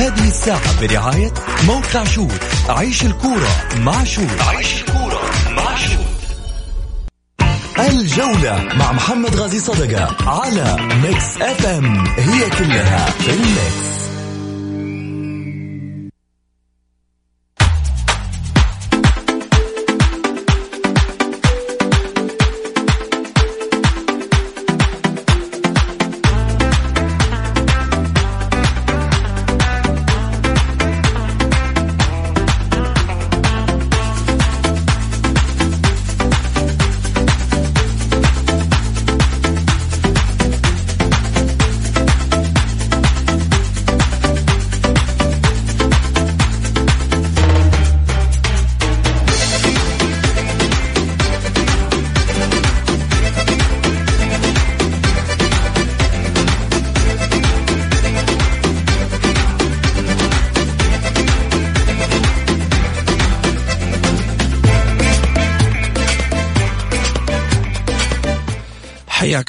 هذه الساعة برعاية موقع شوت عيش الكورة مع شوت عيش الكورة مع شوت الجولة مع محمد غازي صدقة على ميكس أف أم. هي كلها في الميكس.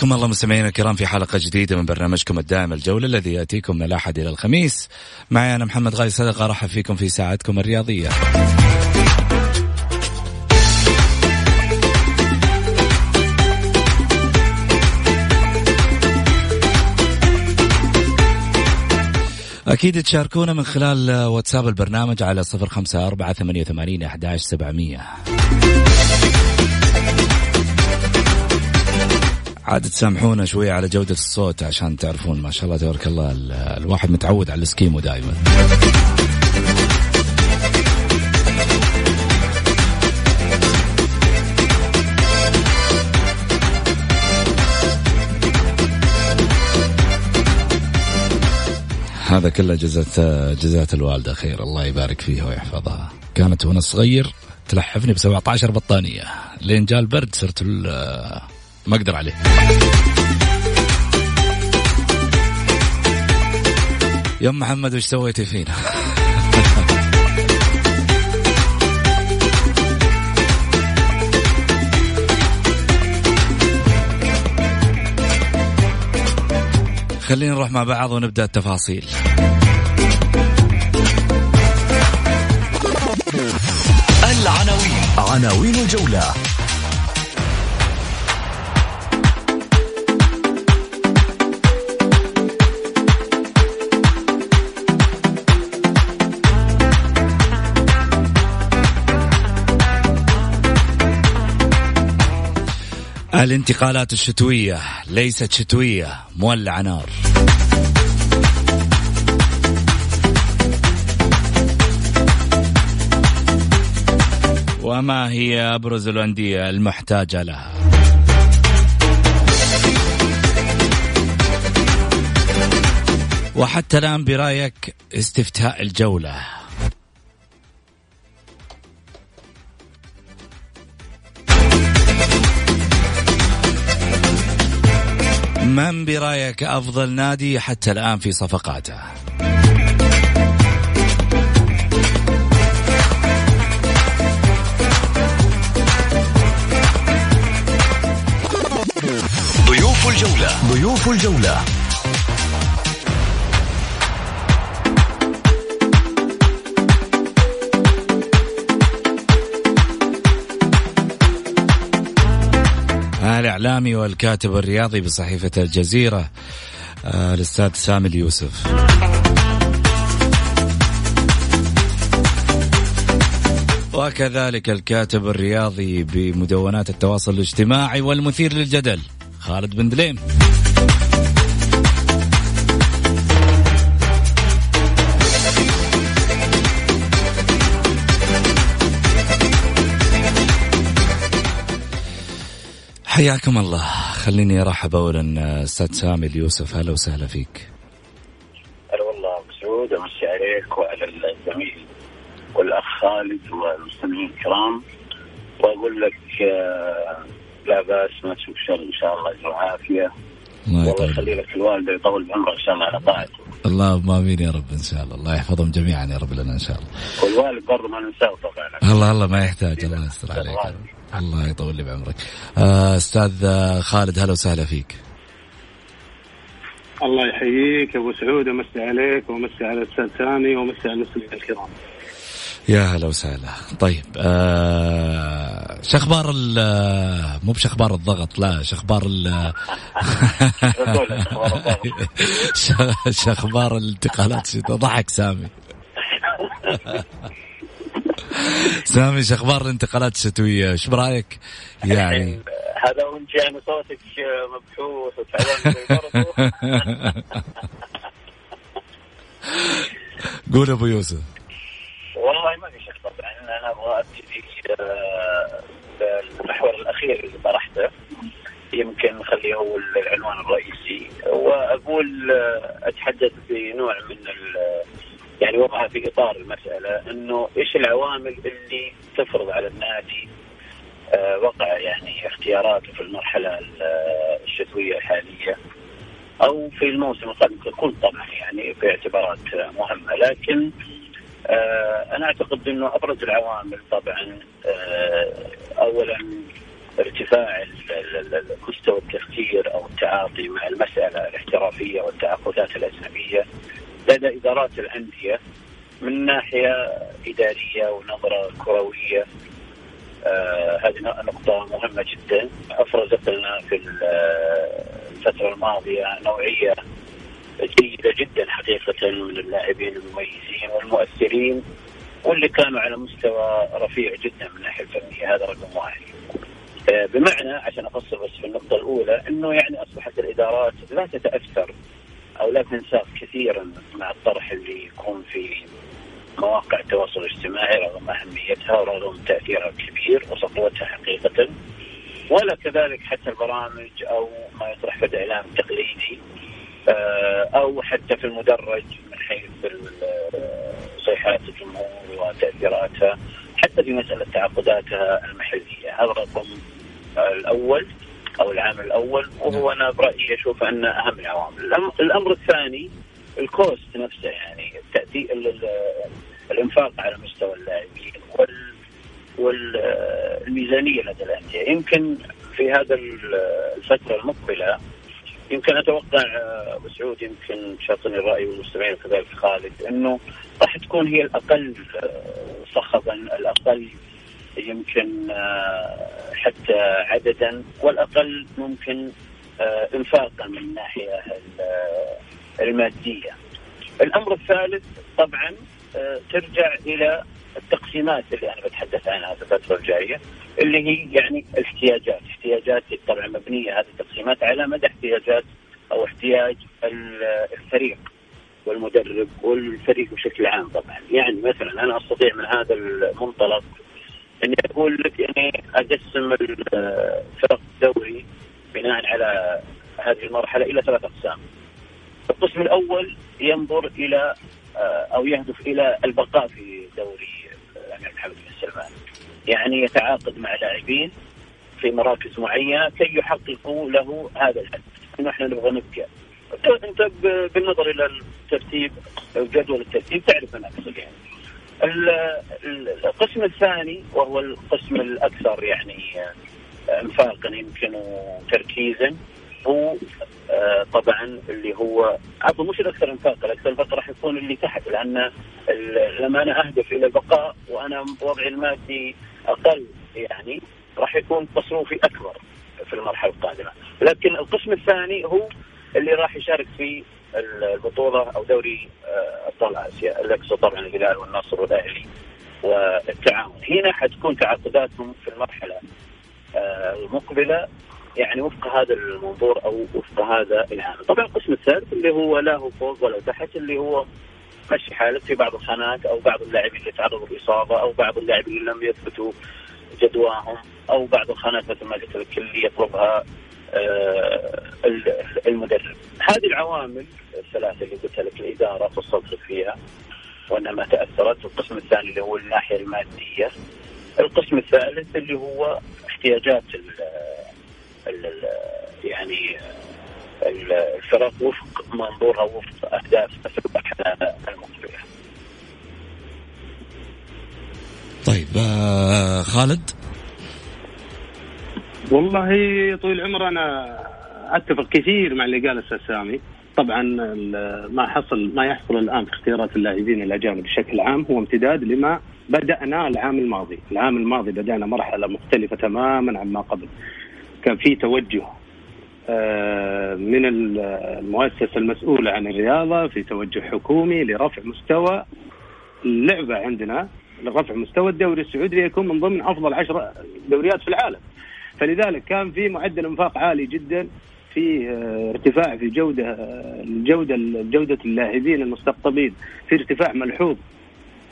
حياكم الله مستمعينا الكرام في حلقة جديدة من برنامجكم الدائم الجولة الذي يأتيكم من الأحد إلى الخميس. معي أنا محمد غالي صدقة أرحب فيكم في ساعتكم الرياضية. أكيد تشاركونا من خلال واتساب البرنامج على صفر خمسة أربعة ثمانية وثمانين أحداش سبعمية. عاد تسامحونا شوية على جودة الصوت عشان تعرفون ما شاء الله تبارك الله ال- الواحد متعود على السكيمو دائما هذا كله جزات جزات الوالدة خير الله يبارك فيها ويحفظها. كانت وأنا صغير تلحفني ب 17 بطانية. لين جاء البرد صرت ما أقدر عليه. يا محمد وش سويتي فينا؟ خلينا نروح مع بعض ونبدأ التفاصيل. العناوين. عناوين الجولة. الانتقالات الشتوية ليست شتوية مولعة نار. وما هي أبرز الأندية المحتاجة لها؟ وحتى الآن برأيك استفتاء الجولة من برأيك أفضل نادي حتى الآن في صفقاته؟ ضيوف الجولة. ضيوف الجولة. الإعلامي والكاتب الرياضي بصحيفة الجزيرة آه، الأستاذ سامي اليوسف. وكذلك الكاتب الرياضي بمدونات التواصل الاجتماعي والمثير للجدل خالد بن دليم. حياكم الله. خليني أرحب اولا أستاذ سامي اليوسف. هلا وسهلا فيك. هلا والله أبو سعود أمسي عليك وعلى الزميل والأخ خالد والمستمعين الكرام. وأقول لك آه، لا بأس ما تشوف شر إن شاء الله اجر عافيه الله يخلي لك الوالدة ويطول بعمرك إن شاء الله على طاعته. اللهم آمين يا رب إن شاء الله. الله يحفظهم جميعا يا رب لنا إن شاء الله. والوالد برضه ما ننساه طبعا. الله الله ما يحتاج الله يستر عليك الله يطول لي بعمرك. آه، أستاذ خالد هلا وسهلا فيك. الله يحييك أبو سعود ومسي عليك ومسي على الاستاذ سامي ومسي على المستمعين الكرام. يا هلا وسهلا. طيب آه شخبار مو بشخبار الضغط لا شخبار ال شخبار الانتقالات ضحك سامي. سامي شخبار الانتقالات الشتوية؟ إيش برأيك؟ يعني. هذا وانت يعني صوتك مبحوث وتعلمت قول أبو يوسف. والله ما في شك طبعا. أنا أبغى أبتدي آه، بالمحور الأخير اللي طرحته. يمكن نخليه هو العنوان الرئيسي. وأقول آه، أتحدث بنوع من يعني وضعها في إطار المسألة إنه إيش العوامل اللي تفرض على النادي آه، وقع يعني اختياراته في المرحلة الشتوية الحالية أو في الموسم القادم ككل طبعا يعني باعتبارات مهمة. لكن آه، أنا أعتقد إنه أبرز العوامل طبعا آه، اولا ارتفاع مستوى التفكير أو التعاطي مع المسألة الاحترافية والتعاقدات الأجنبية. لدى إدارات الأندية من ناحية إدارية ونظرة كروية. آه هذه نقطة مهمة جدا. أفرزت لنا في الفترة الماضية نوعية جيدة جدا حقيقة من اللاعبين المميزين والمؤثرين واللي كانوا على مستوى رفيع جدا من الناحية الفنية. هذا رقم واحد. آه، بمعنى عشان أفصل بس في النقطة الأولى إنه يعني أصبحت الإدارات لا تتأثر أو لا تنساق كثيرا مع الطرح اللي يكون في مواقع التواصل الاجتماعي رغم أهميتها ورغم تأثيرها الكبير وسطوتها حقيقة. ولا كذلك حتى البرامج أو ما يطرح في الإعلام التقليدي آه، أو حتى في المدرج من حيث صيحات الجمهور وتأثيراتها حتى في مسألة تعاقداتها المحلية. هذا الرقم الأول. أو العامل الأول وهو أنا برأيي أشوف انه أهم العوامل. الأمر الثاني الكوست نفسه يعني التأدي الإنفاق على مستوى اللاعبين وال والميزانيه لدى الأندية. يمكن في هذا الفترة المقبلة يمكن أتوقع آه، أبو سعود يمكن شاطني الرأي والمستمعين وكذلك خالد إنه راح تكون هي الأقل آه، صخبا الأقل يمكن آه، حتى عددا والأقل ممكن إنفاقا من الناحيه المادية. الأمر الثالث طبعا ترجع إلى التقسيمات اللي أنا بتحدث عنها في الفترة الجاية اللي هي يعني الاحتياجات، احتياجات طبعا مبنية هذه التقسيمات على مدى احتياجات أو احتياج الفريق والمدرب والفريق بشكل عام طبعا، يعني مثلا أنا أستطيع من هذا المنطلق اني أقول لك اني أقسم فرق الدوري بناء على هذه المرحلة إلى ثلاث أقسام. القسم الأول ينظر إلى أو يهدف إلى البقاء في دوري الامير محمد بن سلمان. يعني يتعاقد مع لاعبين في مراكز معينة كي يحققوا له هذا الهدف إنه إحنا نبغى نبقى انت بالنظر إلى الترتيب جدول الترتيب تعرف أنا أقصد يعني القسم الثاني وهو القسم الأكثر يعني انفاقا يمكن وتركيزا هو آه، طبعا اللي هو عفوا مش الأكثر انفاقا الأكثر انفاقا راح يكون اللي تحت لأن لما أنا أهدف إلى البقاء وأنا وضعي المادي أقل يعني راح يكون تصرفي أكبر في المرحلة القادمة، لكن القسم الثاني هو اللي راح يشارك في البطولة أو دوري آه، أبطال آسيا اللي اقصد طبعا الهلال والنصر والأهلي والتعاون، هنا حتكون تعاقداتهم في المرحلة آه، المقبلة يعني وفق هذا المنظور أو وفق هذا العامل، طبعا القسم الثالث اللي هو لا هو فوق ولا تحت اللي هو مشي حالك في بعض الخانات أو بعض اللاعبين اللي تعرضوا لإصابة أو بعض اللاعبين اللي لم يثبتوا جدواهم أو بعض الخانات مثل ما قلت لك اللي يطلبها المدرب. هذه العوامل الثلاثة اللي قلت لك الإدارة تستطرق فيها وإنما تأثرت القسم الثاني اللي هو الناحية المادية القسم الثالث اللي هو احتياجات ال ال يعني الفرق وفق منظورها وفق أهداف المقبلة. طيب آه خالد والله طويل العمر أنا أتفق كثير مع اللي قاله الأستاذ سامي طبعا ما حصل ما يحصل الآن في اختيارات اللاعبين الاجانب بشكل عام هو امتداد لما بدأنا العام الماضي، العام الماضي بدأنا مرحلة مختلفة تماما عما قبل. كان في توجه آه، من المؤسسة المسؤولة عن الرياضة في توجه حكومي لرفع مستوى اللعبة عندنا لرفع مستوى الدوري السعودي ليكون من ضمن أفضل عشر دوريات في العالم. فلذلك كان في معدل انفاق عالي جدا في آه، ارتفاع في جودة آه، الجوده جودة اللاعبين المستقطبين في ارتفاع ملحوظ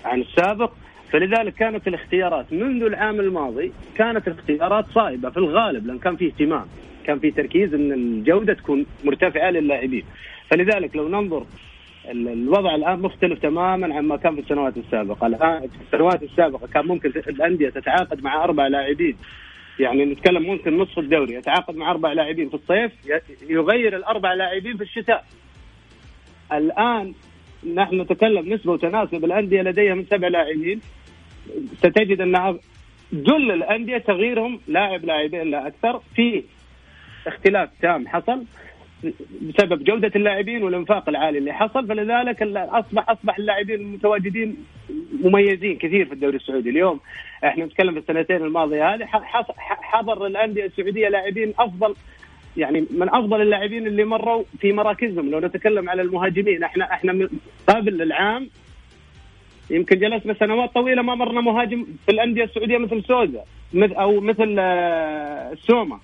عن السابق. فلذلك كانت الاختيارات منذ العام الماضي كانت الاختيارات صائبة في الغالب لأن كان في اهتمام كان في تركيز إن الجودة تكون مرتفعة للاعبين. فلذلك لو ننظر الوضع الآن مختلف تماما عما كان في السنوات السابقة. الآن في السنوات السابقة كان ممكن الأندية تتعاقد مع أربع لاعبين يعني نتكلم ممكن نصف الدوري يتعاقد مع أربع لاعبين في الصيف يغير الأربع لاعبين في الشتاء. الآن نحن نتكلم نسبة وتناسب الأندية لديها من سبع لاعبين. ستجد أن جل الأندية تغييرهم لاعب لاعبين لا أكثر. في اختلاف تام حصل. بسبب جودة اللاعبين والانفاق العالي اللي حصل فلذلك اصبح أصبح اللاعبين المتواجدين مميزين كثير في الدوري السعودي. اليوم إحنا نتكلم في السنتين الماضية هذه حضر الأندية السعودية لاعبين أفضل يعني من أفضل اللاعبين اللي مروا في مراكزهم. لو نتكلم على المهاجمين إحنا إحنا قبل العام يمكن جلسنا سنوات طويلة ما مرنا مهاجم في الأندية السعودية مثل سوزا أو مثل آه، سوما.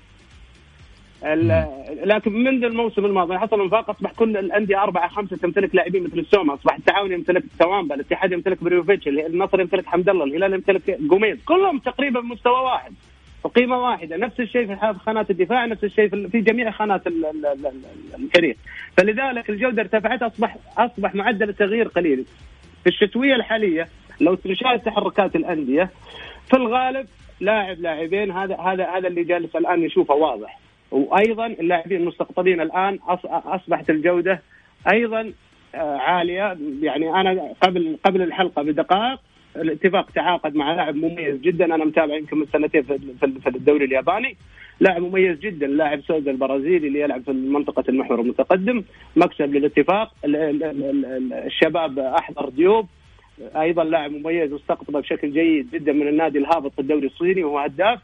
لكن منذ الموسم الماضي حصل انفاق أصبح كل الأندية أربعة خمسة تمتلك لاعبين مثل السوما. أصبح التعاون يمتلك توامبا الاتحاد يمتلك بريوفيتش النصر يمتلك حمد الله الهلال يمتلك قوميز كلهم تقريبا مستوى واحد وقيمة واحدة. نفس الشيء في خانات الدفاع نفس الشيء في جميع خانات الفريق. فلذلك الجودة ارتفعت اصبح أصبح معدل التغيير قليل. في الشتوية الحالية لو تشاهد تحركات الأندية في الغالب لاعب لاعبين هذا هذا هذا اللي جالس الآن نشوفه واضح. وأيضا اللاعبين المستقطبين الآن أصبحت الجودة أيضا آه، عالية. يعني أنا قبل قبل الحلقة بدقائق الاتفاق تعاقد مع لاعب مميز جدا. أنا متابع يمكن من سنتين في الدوري الياباني. لاعب مميز جدا لاعب سوزا البرازيلي اللي يلعب في منطقة المحور المتقدم. مكسب للاتفاق الشباب أحضر ديوب. أيضا لاعب مميز واستقطبه بشكل جيد جدا من النادي الهابط في الدوري الصيني وهو هداف.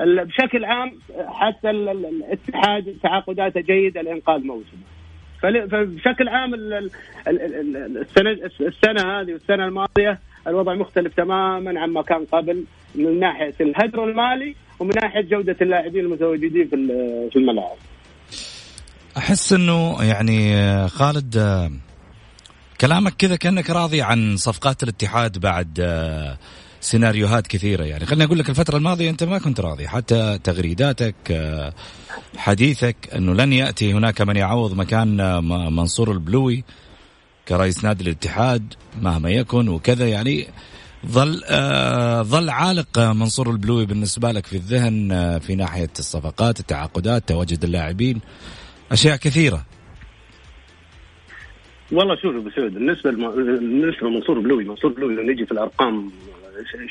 بشكل عام حتى الاتحاد تعاقداته جيده لإنقاذ موسمه فبشكل عام السنة السنة هذه والسنة الماضية الوضع مختلف تماما عما كان قبل من ناحية الهدر المالي ومن ناحية جودة اللاعبين المتواجدين في في الملاعب. أحس إنه يعني خالد كلامك كذا كأنك راضي عن صفقات الاتحاد بعد سيناريوهات كثيرة يعني. خليني أقول لك الفترة الماضية أنت ما كنت راضي. حتى تغريداتك حديثك أنه لن يأتي هناك من يعوض مكان منصور البلوي كرئيس نادي الاتحاد مهما يكن وكذا. يعني ظل آه ظل عالق منصور البلوي بالنسبة لك في الذهن آه في ناحية الصفقات التعاقدات تواجد اللاعبين أشياء كثيرة. والله شوف أبو سعود بالنسبة بالنسبة لمنصور البلوي منصور البلوي لو نجي في الأرقام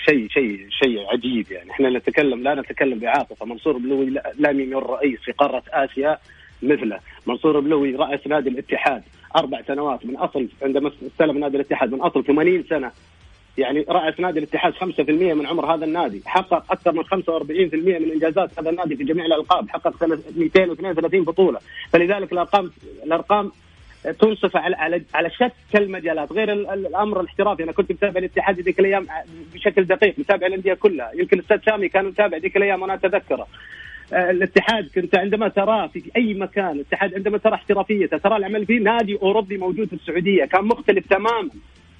شيء شيء شيء عجيب يعني. إحنا نتكلم لا نتكلم بعاطفه منصور بلوي لم يمر رئيس في قارة آسيا مثله. منصور بلوي راس نادي الاتحاد. أربع سنوات من أصل عندما استلم نادي الاتحاد من أصل 80 سنة. يعني راس نادي الاتحاد 5% من عمر هذا النادي. حقق أكثر من 45% من إنجازات هذا النادي في جميع الألقاب. حقق 232 بطولة. فلذلك الارقام الأرقام تنصف على على على شتى المجالات غير الأمر الاحترافي. أنا كنت متابع الاتحاد ذيك الأيام بشكل دقيق متابع الأندية كلها. يمكن الأستاذ سامي كان متابع ذيك الأيام وأنا أتذكره. آه، الاتحاد كنت عندما تراه في أي مكان الاتحاد عندما ترى احترافيته ترى العمل فيه نادي أوروبي موجود في السعودية كان مختلف تماما.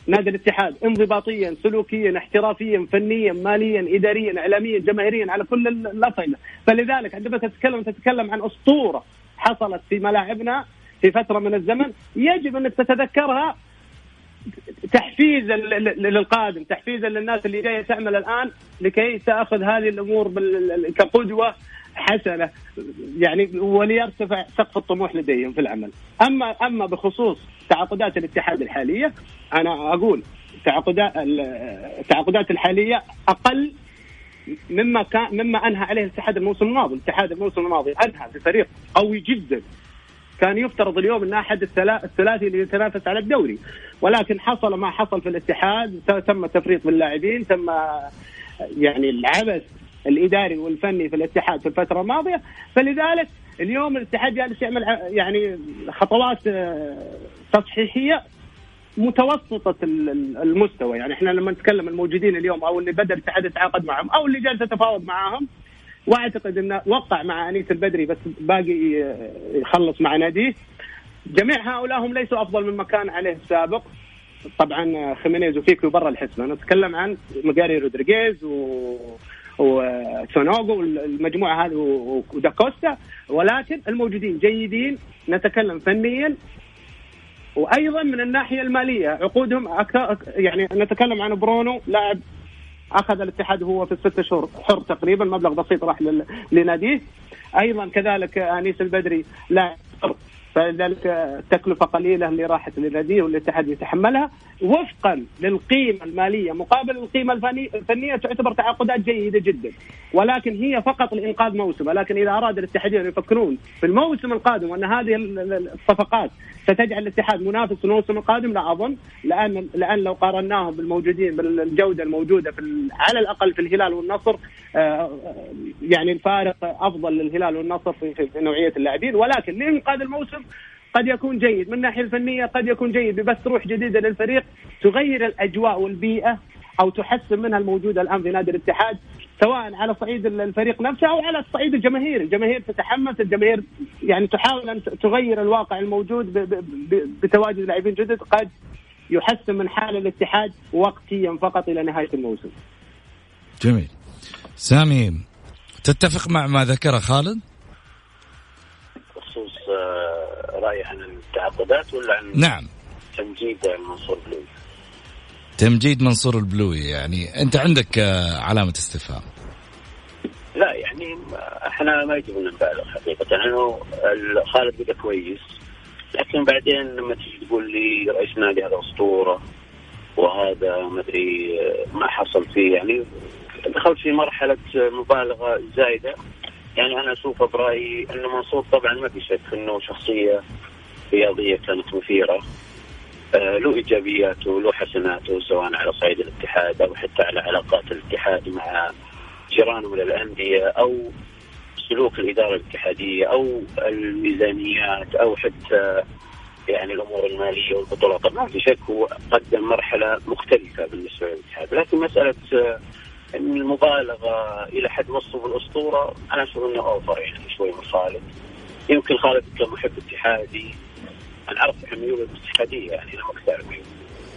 نادي الاتحاد انضباطيا سلوكيا احترافيا فنيا ماليا اداريا اعلاميا جماهيريا على كل الاصعده فلذلك عندما تتكلم تتكلم عن أسطورة حصلت في ملاعبنا في فترة من الزمن يجب أنك تتذكرها تحفيزا للقادم تحفيزا للناس اللي جاية تعمل الآن لكي تأخذ هذه الأمور كقدوة حسنة. يعني وليرتفع سقف الطموح لديهم في العمل. اما أما بخصوص تعاقدات الاتحاد الحالية أنا أقول تعاقدات التعاقدات الحالية أقل مما كان مما أنهى عليه الاتحاد الموسم الماضي، الاتحاد الموسم الماضي أنهى بفريق قوي جدا. كان يفترض اليوم انه أحد الثلاثي اللي يتنافس على الدوري. ولكن حصل ما حصل في الاتحاد تم تفريط باللاعبين تم يعني العبث الإداري والفني في الاتحاد في الفترة الماضية. فلذلك اليوم الاتحاد جالس يعمل يعني خطوات آه، تصحيحية متوسطة المستوى. يعني إحنا لما نتكلم الموجودين اليوم أو اللي بدأ الاتحاد يتعاقد معهم أو اللي جالس يتفاوض معاهم واعتقد انه وقع مع أنيس البدري بس باقي يخلص مع ناديه. جميع هؤلاء هم ليسوا أفضل مما كان عليه السابق. طبعا خيمينيز وفيكو برا الحسبة. نتكلم عن مجاري رودريغيز و وسونوغو والمجموعة هذه وداكوستا. ولكن الموجودين جيدين نتكلم فنيا. وأيضا من الناحية المالية عقودهم أكثر يعني نتكلم عن برونو لاعب أخذ الاتحاد هو في الست شهور حر تقريبا مبلغ بسيط راح لناديه. أيضا كذلك آنيس البدري لاعب فلذلك التكلفه قليلة اللي راحت للنادي والاتحاد يتحملها. وفقا للقيمة المالية مقابل القيمة الفنية تعتبر تعاقدات جيدة جدا. ولكن هي فقط لإنقاذ موسم. ولكن إذا أراد الاتحادين يفكرون في الموسم القادم وأن هذه الصفقات ستجعل الاتحاد منافس في الموسم القادم لا أظن. لأن لأن لو قارناهم بالموجودين بالجودة الموجودة في على الأقل في الهلال والنصر آه، يعني الفارق أفضل للهلال والنصر في نوعية اللاعبين. ولكن لإنقاذ الموسم قد يكون جيد من الناحيه الفنية قد يكون جيد ببث روح جديدة للفريق تغير الأجواء والبيئة أو تحسن منها الموجوده الآن في نادي الاتحاد سواء على صعيد الفريق نفسه أو على صعيد الجماهير، الجماهير تتحمس، الجماهير يعني تحاول أن تغير الواقع الموجود بتواجد لاعبين جدد قد يحسن من حال الاتحاد وقتيا فقط إلى نهاية الموسم. جميل. سامي تتفق مع ما ذكره خالد؟ رأي عن التعاقدات ولا عن نعم. تمجيد منصور البلوي؟ تمجيد منصور البلوي يعني أنت عندك آه، علامة استفهام. لا يعني إحنا ما يجب أن نبالغ حقيقة. انه خالد بدا كويس لكن بعدين لما تيجي تقول لي رئيس نادي هذا أسطورة وهذا ما أدري آه، ما حصل فيه يعني دخلت في مرحلة مبالغة زايدة. يعني أنا أشوف برأيي انه منصور طبعا ما في شك أنه شخصية رياضية كانت مثيرة. آه له إيجابياته وله حسناته سواء على صعيد الاتحاد أو حتى على علاقات الاتحاد مع جيرانه من الأندية أو سلوك الإدارة الاتحادية أو الميزانيات أو حتى يعني الأمور المالية والبطولات. ما في شك هو قدم مرحلة مختلفة بالنسبة للاتحاد. لكن مسألة آه، المبالغة إلى حد وصفه بالاسطوره أنا أشوف إنه أوفر يعني شوي من خالد. يمكن خالد كمحب اتحادي. أنا أعرف ميوله الاتحادية يعني أنا تعرف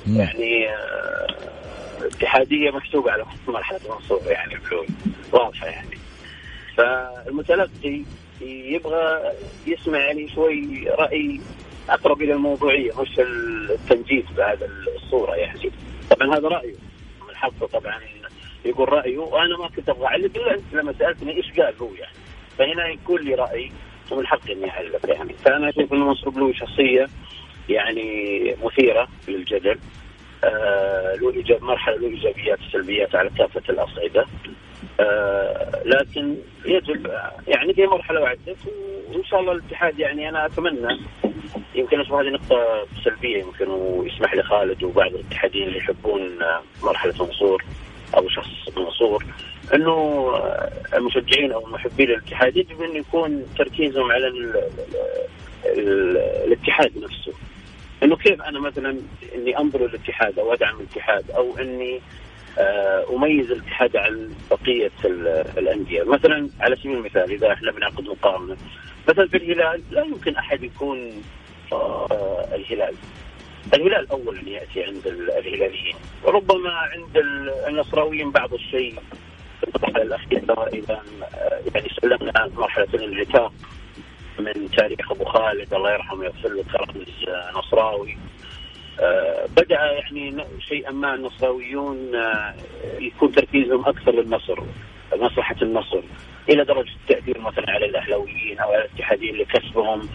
يعني آه اتحادية محسوبة على مرحلة منصور يعني واضحة يعني. فالمتلقي يبغى يسمع يعني شوي رأي أقرب إلى الموضوعية مش التنجيد بهذا الصورة يعني. طبعا هذا رأيه من حقه طبعا. يقول رأيه وأنا ما كنت أبغى أعلق إلا انت لما سألتني إيش قال هو يعني. فهنا يكون لي رأي ومن حقي إني أعلق يعني. فأنا أشوف ان منصور بلوي شخصية يعني مثيرة للجدل آه له إيجاب مرحلة له إيجابيات وسلبيات على كافة الأصعدة. آه لكن يجب يعني في مرحلة وعدت وإن شاء الله الاتحاد يعني أنا أتمنى يمكن أشوف هذه نقطة سلبية يمكن ويسمح لي خالد وبعض الاتحاديين اللي يحبون مرحلة منصور. أو شخص منصور أنه المشجعين أو محبين الاتحاد يجب أن يكون تركيزهم على ال ال الاتحاد نفسه. أنه كيف أنا مثلا إني أنظر الاتحاد أو أدعم الاتحاد أو إني آه، أميز الاتحاد عن بقية الأندية، مثلا على سبيل المثال إذا إحنا بنعقد مقارنة مثلا في الهلال لا يمكن أحد يكون آه، الهلال اولا يأتي عند الهلاليين. وربما عند النصراويين بعض الشيء. في المرحله الاخيره اذا يعني سلمنا مرحلة الانعتاق من تاريخ أبو خالد الله يرحمه ويغفر له كرامز نصراوي آه، بدأ يعني شيئا ما النصراويون آه، يكون تركيزهم أكثر للنصر مصلحه النصر. إلى درجة التأثير مثلا على الاهلاويين أو على الاتحاديين لكسبهم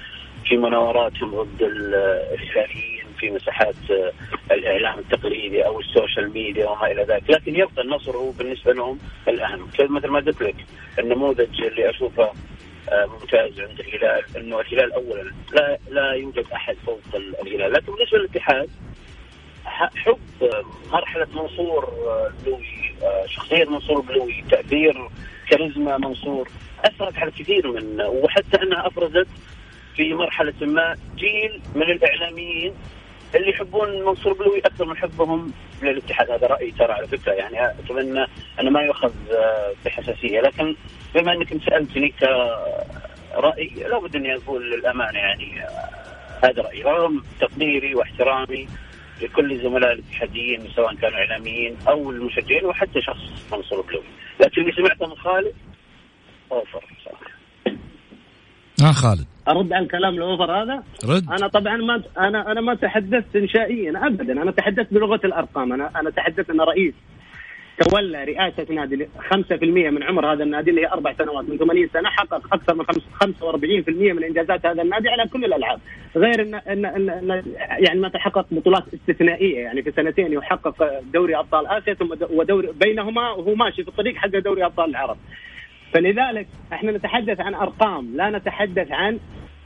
في مناوراتهم ضد الهلاليين. في مساحات آه، الإعلام التقليدي أو ال social media وما إلى ذلك، لكن يبقى النصر هو بالنسبة لهم الأهم، مثل ما قلت لك النموذج اللي أشوفه ممتاز عند الهلال إنه الهلال اولا لا لا يوجد أحد فوق الهلال، لكن بالنسبة للاتحاد حب مرحلة منصور بلوي شخصية منصور بلوي تأثير كاريزما منصور أثرت على كثير من وحتى أنها أفرزت في مرحلة ما جيل من الإعلاميين اللي يحبون منصور بلوي أكثر من حبهم للاتحاد هذا رأيي ترى على فكرة. يعني اتمنى انه ما يؤخذ بحساسية لكن بما أنك سألتني كرأي لابد أني أقول للأمانة يعني هذا رأيي. رغم تقديري واحترامي لكل زملاء الاتحاديين سواء كانوا إعلاميين أو المشجعين وحتى شخص منصور بلوي. لكن اللي سمعته من خالد أوفر. صراحة آه خالد. أرد على الكلام الأوفر هذا؟ رد. أنا طبعا ما أنا أنا ما تحدثت انشائيا ابدا. أنا تحدثت بلغة الأرقام. أنا أنا تحدثت ان رئيس. تولى رئاسة نادي 5% من عمر هذا النادي اللي هي أربع سنوات. من 80 سنة حقق أكثر من 45% من إنجازات هذا النادي على كل الألعاب. غير أن, إن, إن, إن يعني ما تحقق بطولات استثنائية. يعني في سنتين يحقق دوري أبطال آسيا ثم ودوري بينهما وهو ماشي في الطريق حق دوري أبطال العرب. فلذلك إحنا نتحدث عن أرقام لا نتحدث عن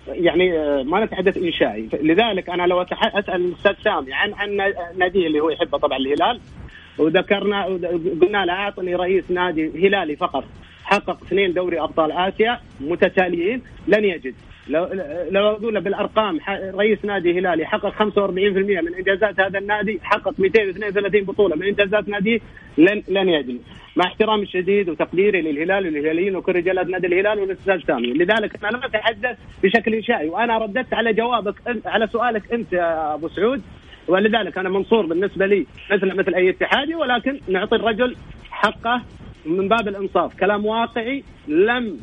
يعني ما نتحدث انشائي لذلك أنا لو أسأل الأستاذ سامي عن عن ناديه اللي هو يحبه طبعا الهلال. وذكرنا قلنا له أعطني رئيس نادي هلالي فقط حقق اثنين دوري أبطال آسيا متتاليين لن يجد. لو لو أقول بالأرقام رئيس نادي هلالي حقق 45% من إنجازات هذا النادي حقق 232 بطولة من إنجازات ناديه لن لن يجد مع احترامي الشديد وتقديري للهلال والهلاليين وكل رجالات نادي الهلال والاستاذ سامي لذلك أنا ما أتحدث بشكل إنشائي وأنا رددت على جوابك على سؤالك أنت يا أبو سعود. ولذلك أنا منصور بالنسبة لي مثل مثل أي اتحادي ولكن نعطي الرجل حقه من باب الإنصاف. كلام واقعي لم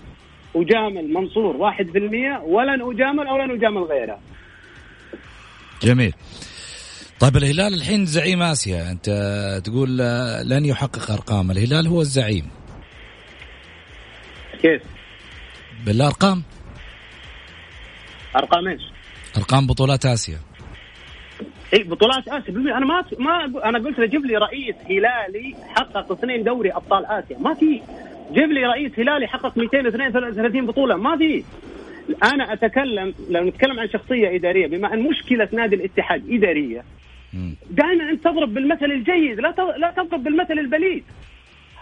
أجامل منصور واحد في المية ولن أجامل أو لن أجامل غيره. جميل. طيب الهلال الحين زعيم آسيا. أنت تقول لن يحقق أرقام. الهلال هو الزعيم. كيف؟ بالأرقام؟ أرقام إيش؟ أرقام بطولات آسيا. اي بطولات آسيا. أنا ما ما أنا قلت له جيب لي رئيس هلالي حقق اثنين دوري أبطال آسيا. ما في جيب لي رئيس هلالي حقق 232 بطولة. ما في. أنا أتكلم لو نتكلم عن شخصية إدارية بما أن مشكلة نادي الاتحاد إدارية دائما انت تضرب بالمثل الجيد لا لا تضرب بالمثل البليد.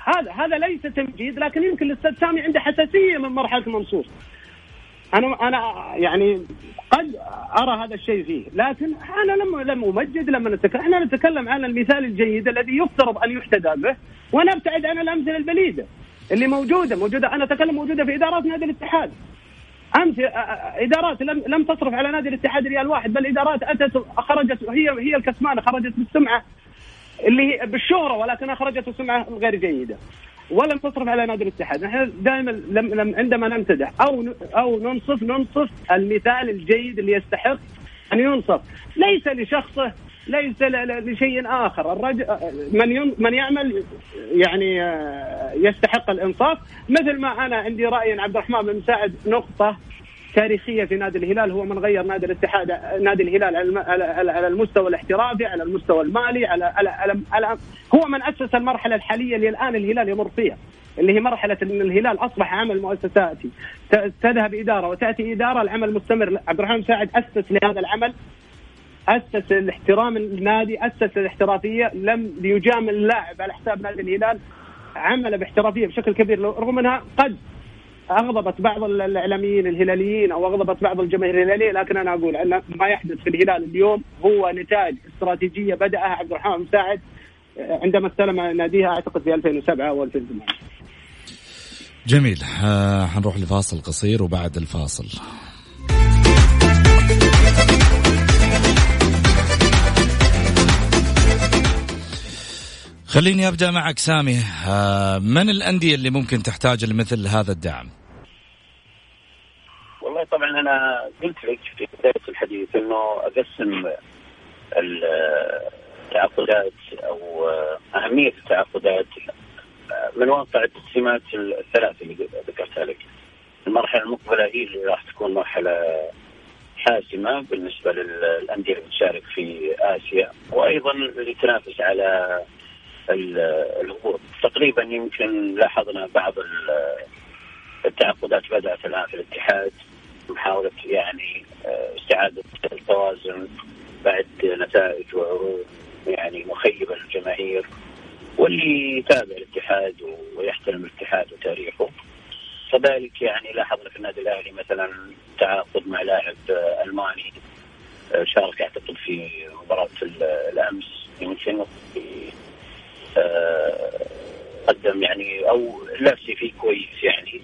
هذا هذا ليس تمجيد لكن يمكن الأستاذ سامي عنده حساسية من مرحلة منصور. أنا أنا يعني قد أرى هذا الشيء فيه لكن أنا لم لم أمجد لما نتكلم إحنا نتكلم عن المثال الجيد الذي يفترض أن يحتذى به ونبتعد عن الأمثلة البليدة. اللي موجودة موجودة. أنا أتكلم موجودة في إدارات نادي الاتحاد. أمس إدارات لم لم تصرف على نادي الاتحاد ريال واحد بل إدارات أتت خرجت هي هي الكسمانة خرجت بالسمعه اللي بالشهره ولكنها خرجت بسمعة غير جيدة. ولم تصرف على نادي الاتحاد. نحن دائما لم لم عندما نمتدح أو أو ننصف ننصف المثال الجيد اللي يستحق أن ينصف. ليس لشخصه ليس لشيء آخر. الرجل من من يعمل يعني آه، يستحق الانصاف. مثل ما أنا عندي رأي عبد الرحمن بن مساعد نقطة تاريخية في نادي الهلال. هو من غير نادي الاتحاد نادي الهلال على المستوى الاحترافي على المستوى المالي على على, على, على هو من أسس المرحلة الحالية اللي الآن الهلال يمر فيها اللي هي مرحلة إن الهلال أصبح عمل مؤسساتي. تذهب إدارة وتأتي إدارة العمل مستمر. عبد الرحمن مساعد أسس لهذا العمل. أسس الاحترام النادي أسس الاحترافية لم يجامل اللاعب على حساب نادي الهلال. عمل باحترافية بشكل كبير رغم أنها قد أغضبت بعض الإعلاميين الهلاليين أو أغضبت بعض الجماهير الهلالية لكن أنا أقول أن ما يحدث في الهلال اليوم هو نتاج استراتيجية بدأها عبد الرحمن مساعد عندما استلم ناديها أعتقد في 2007 أو 2008 جميل. آه حنروح لفاصل قصير وبعد الفاصل. خليني أبدأ معك سامي آه، من الأندية اللي ممكن تحتاج لمثل هذا الدعم؟ والله طبعا أنا قلت لك في بداية الحديث إنه أقسم التعاقدات أو أهمية التعاقدات من واقع التقسيمات الثلاث اللي ذكرتها لك. المرحلة المقبلة هي اللي راح تكون مرحلة حاسمة بالنسبة للأندية اللي بتشارك في آسيا وأيضا اللي تنافس على الهبوط تقريبا يمكن لاحظنا بعض التعاقدات بدأت الآن في الاتحاد محاولة يعني آه، استعادة التوازن بعد نتائج وعروض يعني مخيبة للجماهير. واللي يتابع الاتحاد ويحترم الاتحاد وتاريخه. كذلك يعني لاحظنا في النادي الأهلي مثلا تعاقد مع لاعب ألماني آه، شارك اعتقد في مباراة الأمس. يمكن آه، قدم يعني أو لابسي فيه كويس يعني.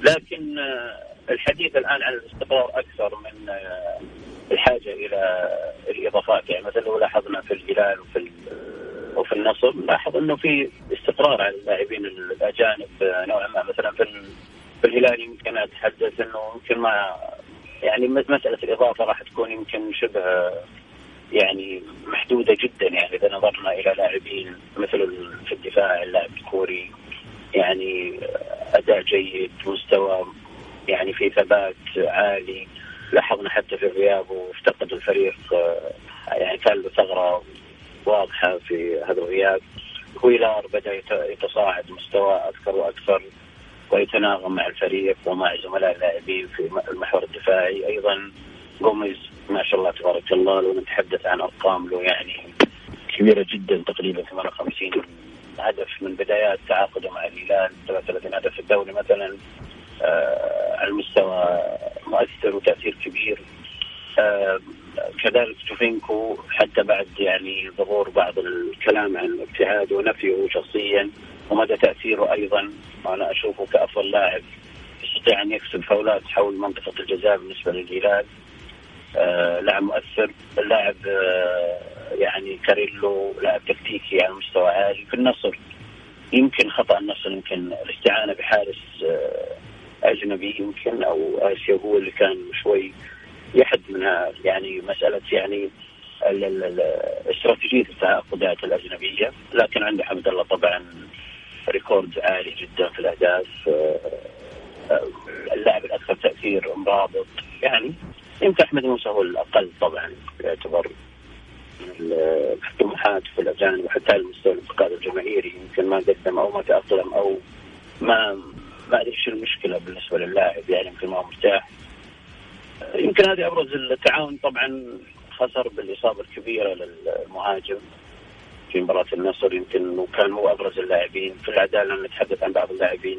لكن آه، الحديث الآن عن الاستقرار أكثر من الحاجة إلى الإضافات. يعني مثلا لو لاحظنا في الهلال وفي وفي النصر لاحظ إنه في استقرار على اللاعبين الأجانب نوعا ما. مثلا في في الهلال يمكن أتحدث إنه يمكن ما يعني مساله الإضافة راح تكون يمكن شبه يعني محدودة جدا يعني إذا نظرنا إلى لاعبين مثل في الدفاع اللاعب الكوري يعني أداء جيد مستوى يعني في ثبات عالي. لاحظنا حتى في الغياب وافتقد الفريق يعني كان له ثغرة واضحة في هذا الغياب كويلار بدأ يتصاعد مستواه أكثر وأكثر ويتناغم مع الفريق ومع زملاء اللاعبين في المحور الدفاعي. أيضا جوميز ما شاء الله تبارك الله لو نتحدث عن أرقام له يعني كبيرة جدا تقريبا 58 هدف من بدايات تعاقده مع الهلال 33 هدف في الدوري مثلا. آه على المستوى مؤثر وتأثير كبير. آه كذلك شوفينكو حتى بعد يعني ظهور بعض الكلام عن ابتعاده ونفيه شخصيا ومدى تأثيره أيضا. أنا أشوفه كأفضل لاعب يستطيع أن يكسب فاولات حول منطقة الجزاء بالنسبة للهلال. لاعب مؤثر اللاعب آه يعني كاريلو لاعب تكتيكي على مستوى عالي في النصر. يمكن خطأ النصر يمكن الاستعانة بحارس آه أجنبي يمكن أو آسيا هو اللي كان شوي يحد منها. يعني مسألة يعني استراتيجية التعاقدات الأجنبية. لكن عند حمد الله طبعا record عالي جدا في الأهداف آه، آه، اللاعب الأكثر تأثير مرابط يعني يمكن أحمد موسى هو الأقل طبعا يعتبر الطموحات في الاجانب وحتى على مستوى الانتقاد الجماهيري. يمكن ما قدم أو ما تأقلم أو ما ما أدري إيش المشكلة بالنسبة للاعب يعني يمكن ما هو مرتاح. يمكن هذه أبرز التعاون طبعا خسر بالإصابة الكبيرة للمهاجم في مباراة النصر. يمكن وكان هو أبرز اللاعبين. في العدالة نتحدث عن بعض اللاعبين.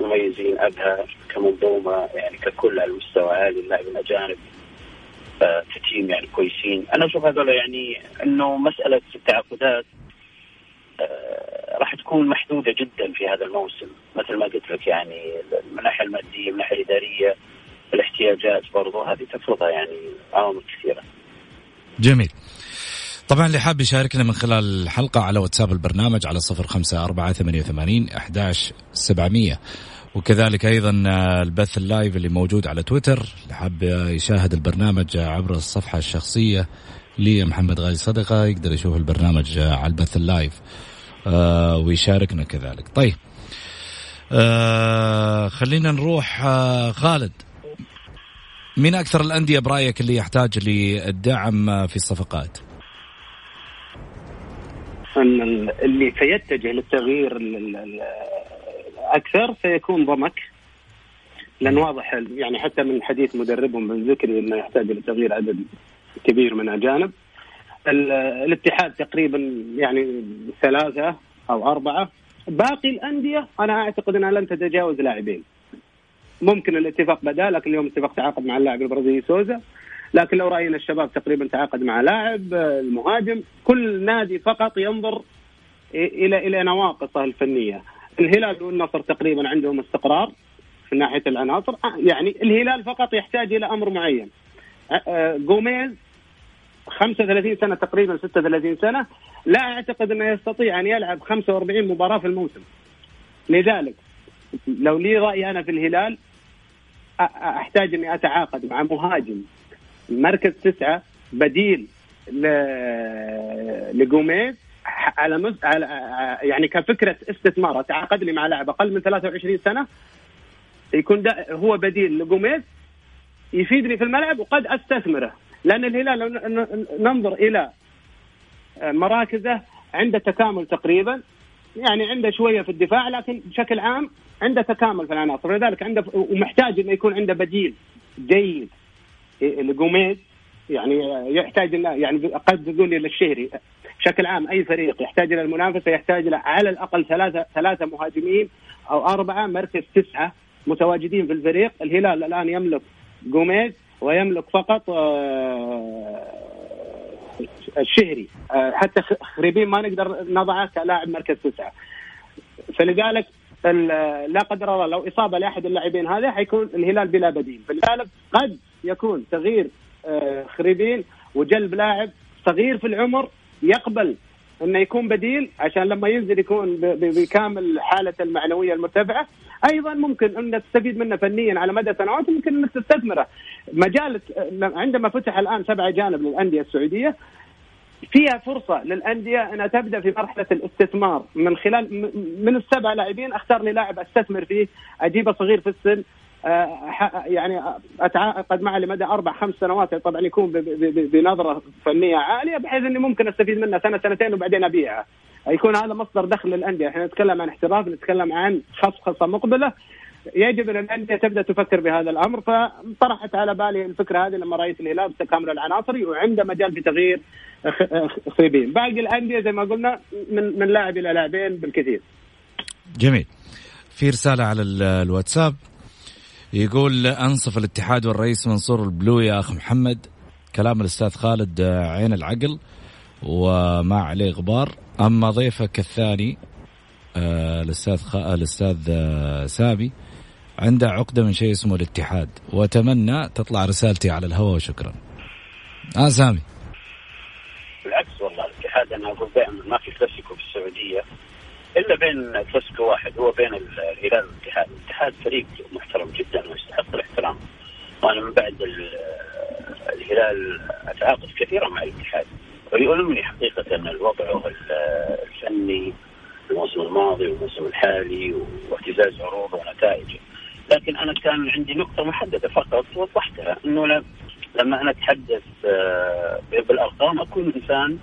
مميزين أبها كمنظومة يعني ككل على المستوى عالي اللاعبين الاجانب آه، كتيم يعني كويسين أنا أشوف هذول يعني إنه مسألة التعاقدات آه، راح تكون محدودة جدا في هذا الموسم مثل ما قلت لك يعني من الناحيه المادية من الناحيه الإدارية الاحتياجات برضو هذه تفرضها يعني عوامل كثيرة. جميل. طبعا اللي حاب يشاركنا من خلال الحلقة على واتساب البرنامج على صفر خمسة أربعة ثمانية وثمانين أحداش سبعمية. وكذلك أيضا البث ال live اللي موجود على تويتر. اللي حاب يشاهد البرنامج عبر الصفحة الشخصية لي محمد غازي صدقة يقدر يشوف البرنامج على البث ال live آه ويشاركنا كذلك. طيب آه خلينا نروح آه خالد. من أكثر الأندية برأيك اللي يحتاج للدعم في الصفقات؟ اللي سيتجه للتغيير أكثر سيكون ضمك. لأن واضح يعني حتى من حديث مدربهم بن ذكري إنه يحتاج لتغيير عدد كبير من أجانب. الاتحاد تقريبا يعني ثلاثة أو أربعة. باقي الأندية أنا أعتقد أنها لن تتجاوز لاعبين. ممكن الاتفاق بدأ لكن اليوم اتفاق تعاقد مع اللاعب البرازيلي سوزا. لكن لو رأينا الشباب تقريبا تعاقد مع لاعب المهاجم كل نادي فقط ينظر إلى إلى نواقصه الفنية. الهلال والنصر تقريبا عندهم استقرار في ناحية العناصر. آه، يعني الهلال فقط يحتاج إلى أمر معين. جوميز آه، 35 سنة تقريبا 36 سنة. لا أعتقد أنه يستطيع أن يلعب 45 مباراة في الموسم. لذلك لو لي رأي أنا في الهلال أحتاج أني أتعاقد مع مهاجم مركز تسعة بديل لجوميز على مز... على يعني كفكرة استثمار اتعاقد لي مع لاعب أقل من 23 سنة يكون ده هو بديل لجوميز يفيدني في الملعب وقد أستثمره. لأن الهلال لو ننظر إلى مراكزه عنده تكامل تقريبا يعني عنده شوية في الدفاع لكن بشكل عام عنده تكامل في العناصر. ولذلك عنده ومحتاج إنه يكون عنده بديل جيد. لجوميز يعني يحتاج يعني قد تقول لي للشهري بشكل عام أي فريق يحتاج إلى المنافسة يحتاج إلى على الأقل ثلاثة ثلاثة مهاجمين أو أربعة مركز تسعة متواجدين في الفريق. الهلال الآن يملك جوميز ويملك فقط آه، الشهري. آه، حتى خريبين ما نقدر نضعه كلاعب مركز تسعة. فلذلك لا قدر الله لو إصابة لأحد اللاعبين هذا حيكون الهلال بلا بديل. فلذلك قد يكون تغيير آه، خريبين وجلب لاعب صغير في العمر يقبل إنه يكون بديل عشان لما ينزل يكون بكامل حالته المعنوية المرتفعة. أيضا ممكن ان تستفيد منه فنيا على مدى سنوات ممكن إنك تستثمره. مجال عندما فتح الآن سبع جانب للأندية السعودية فيها فرصة للأندية أنها تبدأ في مرحلة الاستثمار. من خلال من السبع لاعبين أختار لي لاعب أستثمر فيه أجيبه صغير في السن. آه، يعني اتعاقد معه لمدى أربع خمس سنوات. طبعا يكون بنظرة فنية عالية بحيث إني ممكن أستفيد منه سنة سنتين وبعدين أبيعه. يكون هذا مصدر دخل للأندية، إحنا نتكلم عن احتراف نتكلم عن خصخصة مقبلة. يجب ان الانديه تبدأ تفكر بهذا الأمر فطرحت على بالي الفكرة هذه لما رأيت الهلال بتكامل العناصري وعنده مجال في تغيير خصيبين، باقي الأندية زي ما قلنا من من لاعب إلى لاعبين بالكثير. جميل. في رسالة على الواتساب يقول أنصف الاتحاد والرئيس منصور البلو يا أخ محمد كلام الأستاذ خالد عين العقل وما عليه غبار أما ضيفك الثاني آه، الأستاذ. الأستاذ آه، سامي عنده عقدة من شيء اسمه الاتحاد وأتمنى تطلع رسالتي على الهواء وشكرا. آه سامي. بالعكس والله الاتحاد أنا أقول دائما ما في كلاسيكو في السعودية إلا بين كلاسيكو واحد هو بين الهلال والاتحاد، الاتحاد فريق محترم جدا ويستحق الاحترام. وأنا من بعد الهلال أتعاقد كثيرا مع الاتحاد ويؤلمني حقيقة الوضع الفني الموسم الماضي والموسم الحالي واهتزاز عروضه ونتائجه. لكن أنا كان عندي نقطة محددة فقط وضحتها إنه لما أنا أتحدث آه، بالأرقام أكون إنسان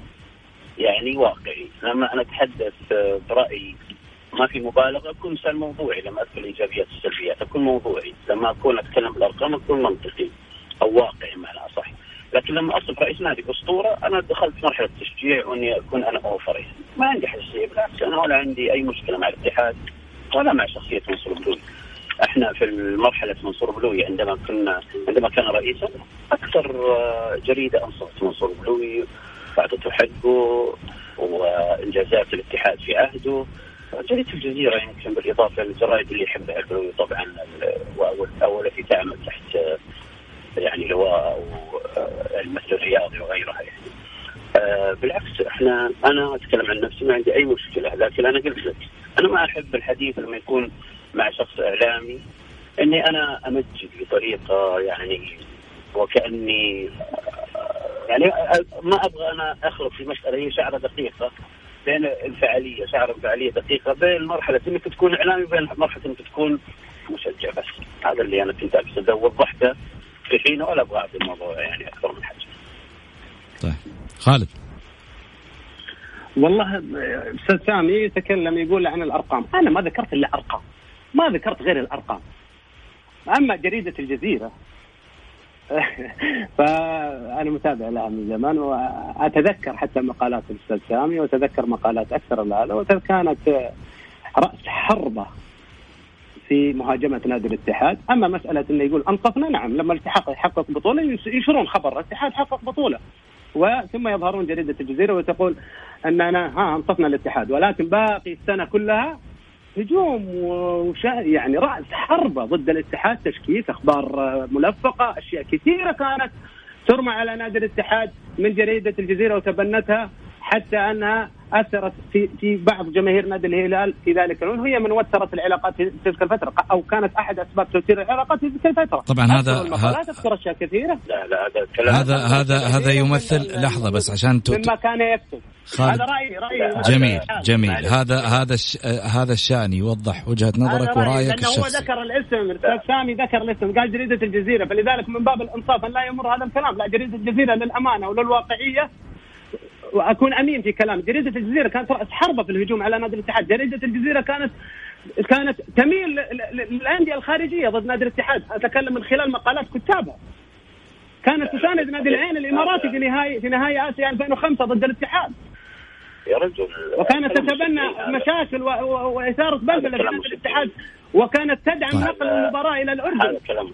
يعني واقعي. لما أنا أتحدث برأيي ما في مبالغة أكون إنسان موضوعي. لما اذكر الإيجابيات والسلبيات أكون موضوعي. لما أكون أتكلم بالأرقام أكون منطقي أو واقعي معنى أصح. لكن لما اصف رئيس نادي اسطوره أنا دخلت مرحلة تشجيع وإني أكون أنا أوفر يعني. ما عندي حساسيه بالعكس أنا ولا عندي أي مشكلة مع الاتحاد ولا مع شخصية منصور إحنا في مرحله منصور بلوي عندما كنا عندما كان رئيسا أكثر جريدة انصفت منصور بلوي فاعطته حقه وإنجازات الاتحاد في عهده جريدة الجزيرة يمكن بالإضافة للجرائد اللي يحبها البلوي طبعا أو التي تعمل تحت يعني لواء المثل الرياضي وغيرها يعني. آه، بالعكس إحنا أنا أتكلم عن نفسي ما عندي أي مشكلة لكن أنا قلت لك أنا ما أحب الحديث لما يكون مع شخص إعلامي إني أنا أمجد بطريقة يعني وكأني يعني ما أبغى أنا اخلط في مسألة هي شعرة دقيقة بين الفعالية شعرة الفعاليه دقيقة بين مرحلة إنك تكون إعلامي وبين مرحلة إنك تكون مشجع بس. هذا اللي أنا كنت اقصد وضحته في حينه ولا أبغى أعطي الموضوع يعني أكثر من حجم. طيب. خالد. والله أستاذ سامي يتكلم يقول عن الأرقام، أنا ما ذكرت إلا أرقام. ما ذكرت غير الأرقام. أما جريدة الجزيرة فأنا متابع لها من زمان وأتذكر حتى مقالات الأستاذ سامي وأتذكر مقالات أكثر هذا وكانت رأس حربة في مهاجمة نادي الاتحاد، أما مسألة إنه يقول انصفنا نعم لما الاتحاد يحقق بطولة ينشرون خبر الاتحاد حقق بطولة وثم يظهرون جريدة الجزيرة وتقول أننا ها انصفنا الاتحاد ولكن باقي السنة كلها هجوم وشا يعني رأس حربة ضد الاتحاد تشكيك أخبار ملفقة أشياء كثيرة كانت ترمى على نادي الاتحاد من جريدة الجزيرة وتبنتها. حتى أنها أثرت في في بعض جماهير نادي الهلال في ذلك الوقت وهي من وترت العلاقات في تلك الفترة أو كانت أحد أسباب توتير العلاقات في تلك الفترة. طبعا هذا لا تذكر أشياء كثيرة. لا لا هذا كلام هذا هذا هذا يمثل لحظة بس عشان مما كان يكتب. خالد. هذا رايي رايي جميل جميل. هذا هذا هذا الشأن يوضح وجهة نظرك ورأيك الشخصي هو ذكر الاسم. الأستاذ سامي ذكر الاسم قال جريدة الجزيرة. فلذلك من باب الانصاف أن لا يمر هذا الكلام. لا جريدة الجزيرة للأمانة وللواقعية وأكون أمين في كلام. جريدة الجزيرة كانت رأس حربة في الهجوم على نادي الاتحاد. جريدة الجزيرة كانت كانت تميل للأندية الخارجية ضد نادي الاتحاد. أتكلم من خلال مقالات كتابها كانت تساند نادي العين الإماراتي في نهايه في نهاية آسيا 2005 ضد الاتحاد. يا رجل وكانت تتبنى مشاكل وإثارة بلبله في نادي الاتحاد. وكانت تدعم نقل المباراة إلى الأردن. هذا كلام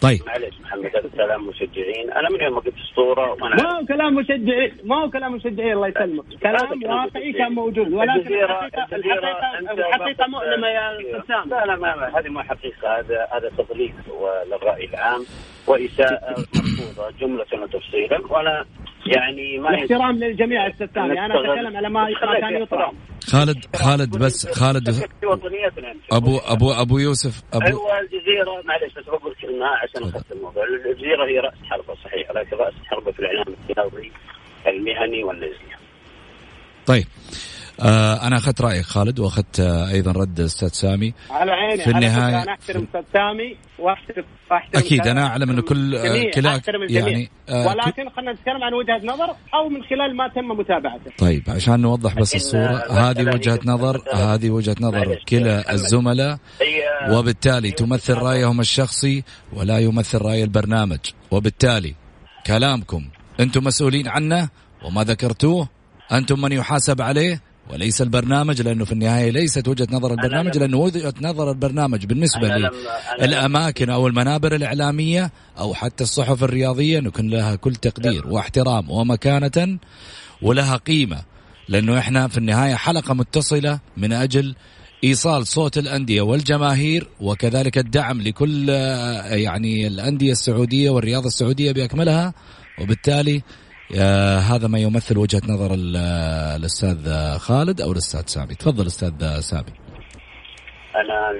طيب. معلش محمد كلام مشجعين. أنا من يوم ما قلت أسطورة وأنا ما هو كلام مشجعين ما هو كلام مشجعين الله يسلمك. كلام واقعي كان موجود ولكن الحقيقة الحقيقة الحقيقة مؤلمة يا أستاذ لا لا ما هذه ما حقيقة هذا هذا تضليل للرأي العام وإساءة مرفوضه جملة وتفصيلا ولا يعني ما الاحترام للجميع سامي أنا أتكلم على ما كان يطرح. خالد خالد بس خالد ابو ابو أبو يوسف ابو أيوه الجزيره معلش بس بقول كلمة عشان أخذت الموضوع. الجزيرة هي رأس حربة صحيح لكن رأس حربة في الإعلام الرياضي المهني والنزلي طيب. آه أنا أخذت رأيك خالد وأخذت آه أيضا رد أستاذ سامي. على عيني في النهاية أنا أحترم أستاذ سامي واحترم احترم أكيد أنا أعلم انه كل آه كلا يعني آه ولكن خلينا نتكلم عن وجهة نظر أو من خلال ما تم متابعته. طيب عشان نوضح بس الصورة هذه وجهة نظر هذه وجهة نظر كلا الزملاء وبالتالي تمثل رأيهم الشخصي ولا يمثل رأي البرنامج. وبالتالي كلامكم أنتم مسؤولين عنه وما ذكرتوه أنتم من يحاسب عليه وليس البرنامج لأنه في النهاية ليست وجهة نظر البرنامج لأنه وجهة نظر البرنامج بالنسبة للاماكن أو المنابر الإعلامية أو حتى الصحف الرياضية نكون لها كل تقدير واحترام ومكانة ولها قيمة. لأنه إحنا في النهاية حلقة متصلة من أجل إيصال صوت الأندية والجماهير وكذلك الدعم لكل يعني الأندية السعودية والرياضة السعودية بأكملها. وبالتالي آه هذا ما يمثل وجهة نظر الأستاذ خالد أو الأستاذ سامي. تفضل أستاذ سامي. أنا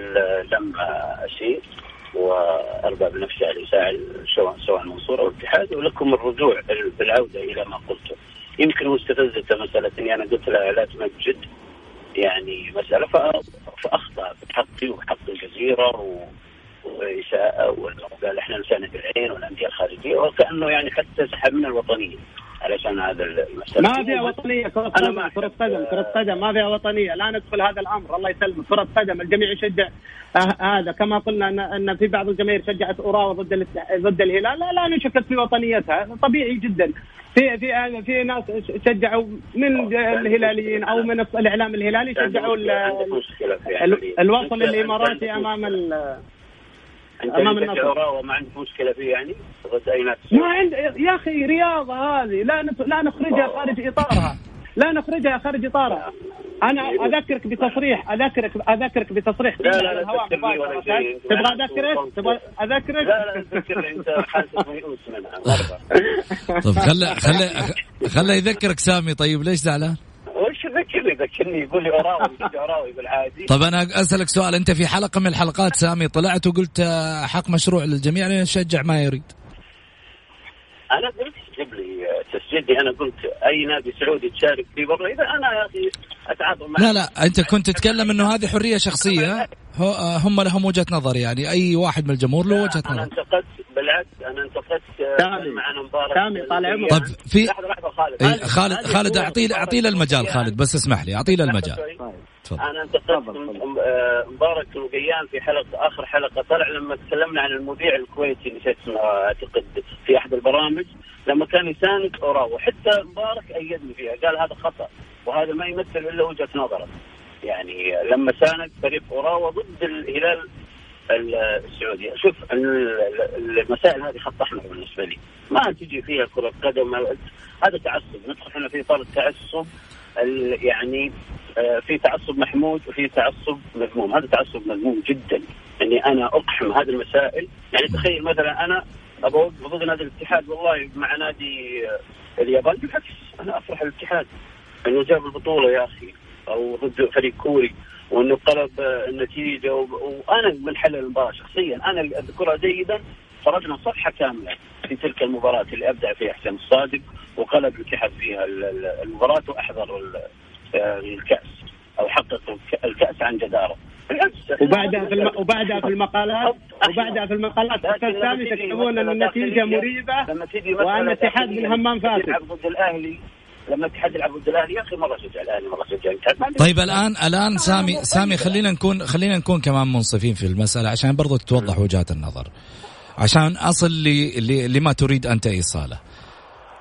لم اشير وأرضى بنفسي على ساعد سواء سواء المنصوره أو الاتحاد ولكم الرجوع بالعودة إلى ما قلته يمكن مستفزته مسألة إني أنا قلت لها لا تمجد يعني مسألة فأخطأ بحقي وبحق الجزيرة و واساءه وقال إحنا نساند العين والأندية الخارجية وكأنه يعني حتى سحب من الوطنية علشان هذا المسألة. ما فيها وطنية كرة قدم كرة قدم كرة قدم ما فيها وطنية. لا ندخل هذا الأمر الله يسلمك. كرة قدم الجميع يشجع هذا. كما قلنا ان أن في بعض الجماهير شجعت اوراوا ضد ضد الهلال. لا لا نشكك في وطنيتها. طبيعي جدا. في في في ناس شجعوا من الهلاليين أو من الإعلام الهلالي شجعوا الوصل الإماراتي أمام أمام النصر. وما عندك مشكلة فيه يعني؟ ضد أي ناس ما عند يا أخي رياضة هذه. لا نف... لا نخرجها خارج إطارها. لا نخرجها خارج إطارها. أنا أذكرك بتصريح أذكرك أذكرك بتصريح. لا لا لا تبغى أذكرك؟ تبغى أذكرك؟ لا لا تذكرني أنت حاسس ميؤوس منها طيب خله خله خله يذكرك سامي. طيب ليش زعلان؟ يذكرني يقول لي اوراوي اوراوي بالعادي. طب أنا أسألك سؤال. أنت في حلقة من الحلقات سامي طلعت وقلت حق مشروع للجميع نشجع ما يريد. أنا قلت جيب لي تسجيلي أنا قلت أي نادي سعودي تشارك فيه برا إذا أنا يا أخي أتعاطى معه لا لا أنت كنت تتكلم إنه هذه حرية شخصية. هم لهم وجهة نظر يعني. أي واحد من الجمهور له وجهة نظر. أنا انتقدت بالعكس أنا انتقدت معنا سامي طال عمرك. طب في لحظة لحظة خالد. إيه خالد خالد اعطيه اعطيه له المجال خالد بس اسمح لي اعطيه له المجال. تفضل. أنا انتقدت مبارك الوقيان في حلقة آخر حلقة. طلع لما تكلمنا عن المذيع الكويتي نسيت اسمه أعتقد في أحد البرامج لما كان يساند اوراوا حتى مبارك أيدني فيها قال هذا خطأ وهذا ما يمثل إلا وجهة نظره. يعني لما ساند فريق اوراوا ضد الهلال السعودي شوف المسائل هذه خط أحمر بالنسبة لي. ما تجي فيها كرة قدم. هذا تعصب. ندخل إحنا في إطار التعصب يعني في تعصب محمود وفي تعصب مذموم. هذا تعصب مذموم جدا. اني أنا اقحم هذه المسائل. يعني تخيل مثلا أنا أبغى ضد نادي الاتحاد والله مع نادي اليابان بالعكس. أنا أفرح الاتحاد. انه جاب البطولة يا أخي. أو ضد فريق كوري. وانه قلب النتيجة وأنا من حل المباراة شخصيا. أنا اذكرها جيدا فرجنا صفحة كاملة في تلك المباراة اللي ابدع فيها حسين الصادق وقلب الاتحاد فيها المباراة وأحضر الكأس أو حقق الكأس عن جدارة. وبعدها في الم... وبعدها في المقالات وبعدها في المقالات أستاذ سامي تكتبون أن النتيجة مريبة وأن الاتحاد من همام فاسد. ضد الأهلي لما الاتحاد يلعب ضد الاهلي يا أخي مرة شجع الاهلي مرة شجع. الاتحاد طيب الان الآن سامي سامي خلينا نكون خلينا نكون كمان منصفين في المسألة عشان برضو توضح وجهات النظر. عشان أصل لما تريد انت ايصاله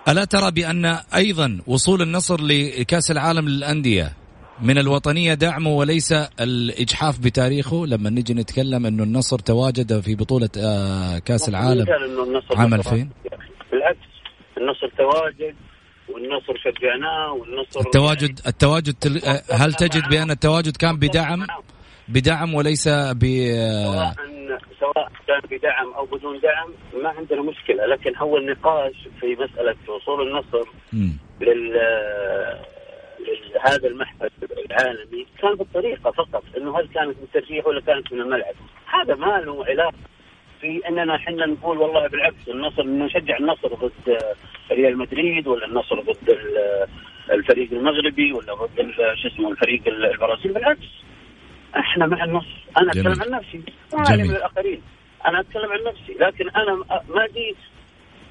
ألا ترى بأن أيضا وصول النصر لكأس العالم للأندية من الوطنية دعمه وليس الإجحاف بتاريخه؟ لما نجي نتكلم أنه النصر تواجد في بطولة آه، كأس العالم عام 2000 بالعكس النصر تواجد والنصر شجعناه والنصر التواجد التواجد هل تجد بأن التواجد كان بدعم؟ بدعم وليس ب سواء سواء كان بدعم أو بدون دعم ما عندنا مشكلة لكن هو النقاش في مسألة وصول النصر لل هذا المحفل العالمي كان بالطريقة فقط إنه هل كانت من الترجيح ولا كانت من الملعب. هذا ما له علاقة في اننا إحنا نقول والله بالعكس النصر نشجع النصر ضد ريال مدريد ولا النصر ضد الفريق المغربي ولا ضد شو اسمه الفريق البرازيلي بالعكس. إحنا مع النصر. أنا أتكلم عن نفسي. ما من الآخرين. أنا أتكلم عن نفسي. لكن أنا ما جيت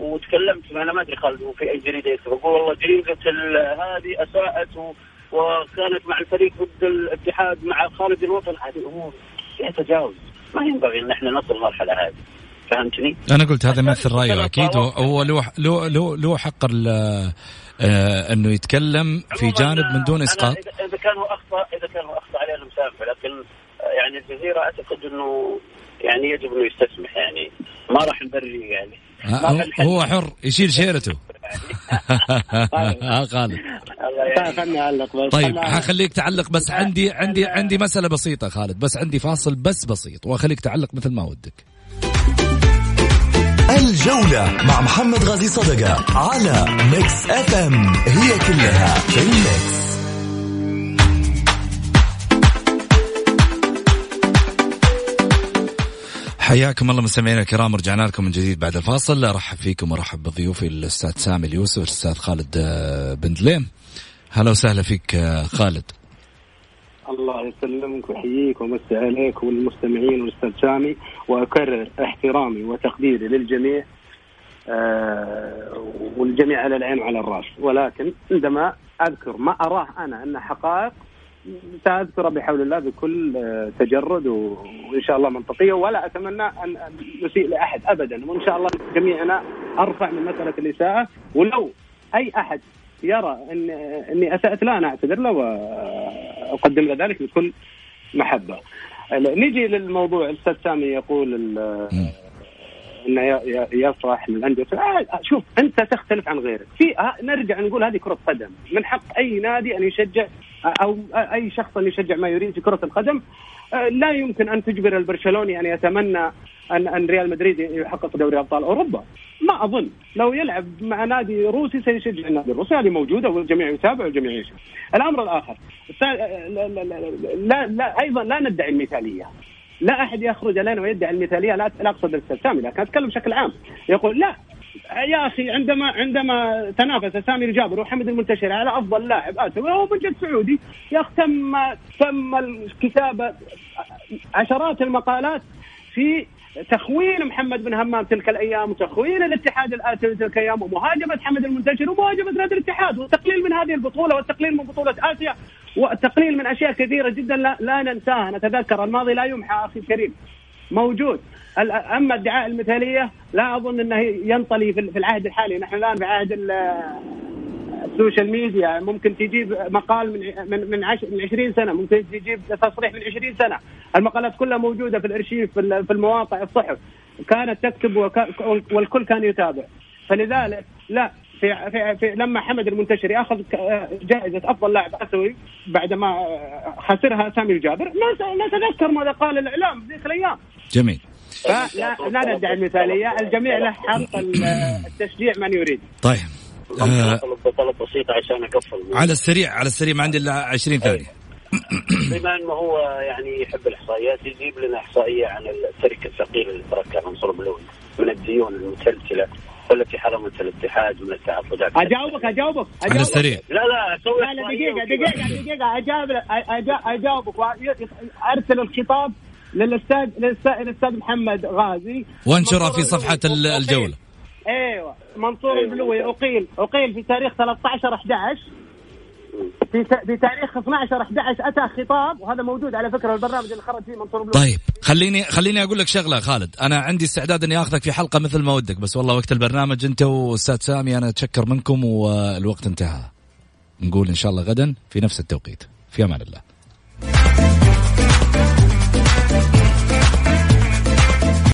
وتكلمت أنا ما أدري خالد في أي جريدة يكتب. أقول والله جريدة هذه أساءت وكانت مع الفريق ضد الاتحاد مع خالد الوطن. هذه أمور فيها تجاوز ما ينبغي إن إحنا نصل المرحله هذه. فهمتني؟ أنا قلت هذا مثل رايه أكيد هو له له له له حق آه إنه يتكلم في جانب من دون إسقاط. اذا كان هو اخطا إذا كان هو أخطأ عليه المسامحه لكن يعني الجزيرة أعتقد إنه يعني يجب إنه يستسمح يعني ما راح نبري يعني. هو حر يشيل شيرته. خالد. طيب حخليك تعلق بس عندي عندي عندي مسألة بسيطة خالد بس عندي فاصل بس بسيط وأخليك تعلق مثل ما ودك. الجولة مع محمد غازي صدقة على ميكس أف أم. هي كلها في الميكس. حياكم الله مستمعينا الكرام رجعنا لكم من جديد بعد الفاصل. أرحب فيكم وأرحب بضيوفي الأستاذ سامي اليوسف والاستاذ خالد آه، بن دليم. هلا وسهلا فيك آه، خالد. الله يسلمك ويحييك ومسي عليك والمستمعين والأستاذ سامي. وأكرر احترامي وتقديري للجميع آه والجميع على العين وعلى الرأس. ولكن عندما أذكر ما أراه أنا أنه حقائق سأذكر بحول الله بكل آه، تجرد وإن شاء الله منطقية. ولا أتمنى ان نسيء لأحد ابدا. وإن شاء الله جميعنا أرفع من مسألة الإساءة. ولو أي أحد يرى ان إني أسأت له أنا أعتذر له وأقدم له ذلك بكل محبة. نجي للموضوع. الأستاذ سامي يقول إنه يفرح للانديه آه، شوف أنت تختلف عن غيرك. في نرجع نقول هذه كرة قدم. من حق أي نادي أن يشجع أو أي شخص أن يشجع ما يريد في كرة القدم لا يمكن أن تجبر البرشلوني أن يتمنى أن أن ريال مدريد يحقق دوري أبطال أوروبا. ما أظن. لو يلعب مع نادي روسي سيشجع النادي الروسي. هذه موجودة والجميع يتابع والجميع يشوف الأمر الآخر. لا, لا, لا أيضا لا ندعي المثالية. لا أحد يخرج علينا ويدعي المثالية لا أقصد سامي لكن أتكلم بشكل عام. يقول لا يا أخي عندما عندما تنافس سامي الجابر وحمد المنتشر على أفضل لاعب اسيوي وهو بجد سعودي يا أخي تم تم الكتابة عشرات المقالات في تخوين محمد بن همام تلك الأيام وتخوين الاتحاد الآتي تلك الأيام ومهاجمة حمد المنتشر ومهاجمة نادي الاتحاد والتقليل من هذه البطولة والتقليل من بطولة آسيا والتقليل من أشياء كثيرة جدا لا, لا ننساها. نتذكر الماضي لا يمحى أخي الكريم. موجود. أما ادعاء المثالية لا أظن إنه ينطلي في العهد الحالي. نحن الآن في عهد ال social media ممكن تجيب مقال من من من, عش من 20 سنة ممكن تجيب تصريح من 20 سنة. المقالات كلها موجودة في الأرشيف في المواقع الصحف. كانت تكتب والكل كان يتابع. فلذلك لا في, في, في لما حمد المنتشر ياخذ جائزة أفضل لاعب آسيوي بعدما خسرها سامي الجابر. نتذكر ماذا قال الإعلام ذيك الأيام. جميل. فلا لا ندعي المثالية الجميع له حق التشجيع من يريد. طيب. آه. طلب طلب بسيط عشان أقفل. على السريع على السريع ما عندي إلا 20 ثانية. بما إنه هو يعني يحب الإحصائيات يجيب لنا إحصائية عن التركه الثقيلة اللي تركها منصور بلوي من الديون المتلتلة والتي حرمت الاتحاد من التعاقدات أجاوبك أجاوبك. على أجاوبك. السريع. لا لا أسوي لا لا دقيقة دقيقة دقيقة. أجاب أجا- أجاوبك. أرسل الخطاب للأستاذ للأستاذ محمد غازي. وانشرها في منصور صفحة ال- البلوي الجولة. أيوه منصور البلوي. أقيل أقيل في تاريخ 13 11 في ت- في تاريخ 12 11 أتى خطاب وهذا موجود على فكرة البرنامج اللي خرج فيه منصور البلوي. طيب خليني خليني أقول لك شغلة خالد. أنا عندي استعداد إني آخذك في حلقة مثل ما ودك بس والله وقت البرنامج أنت وأستاذ سامي أنا أتشكر منكم والوقت انتهى. نقول إن شاء الله غدا في نفس التوقيت. في أمان الله.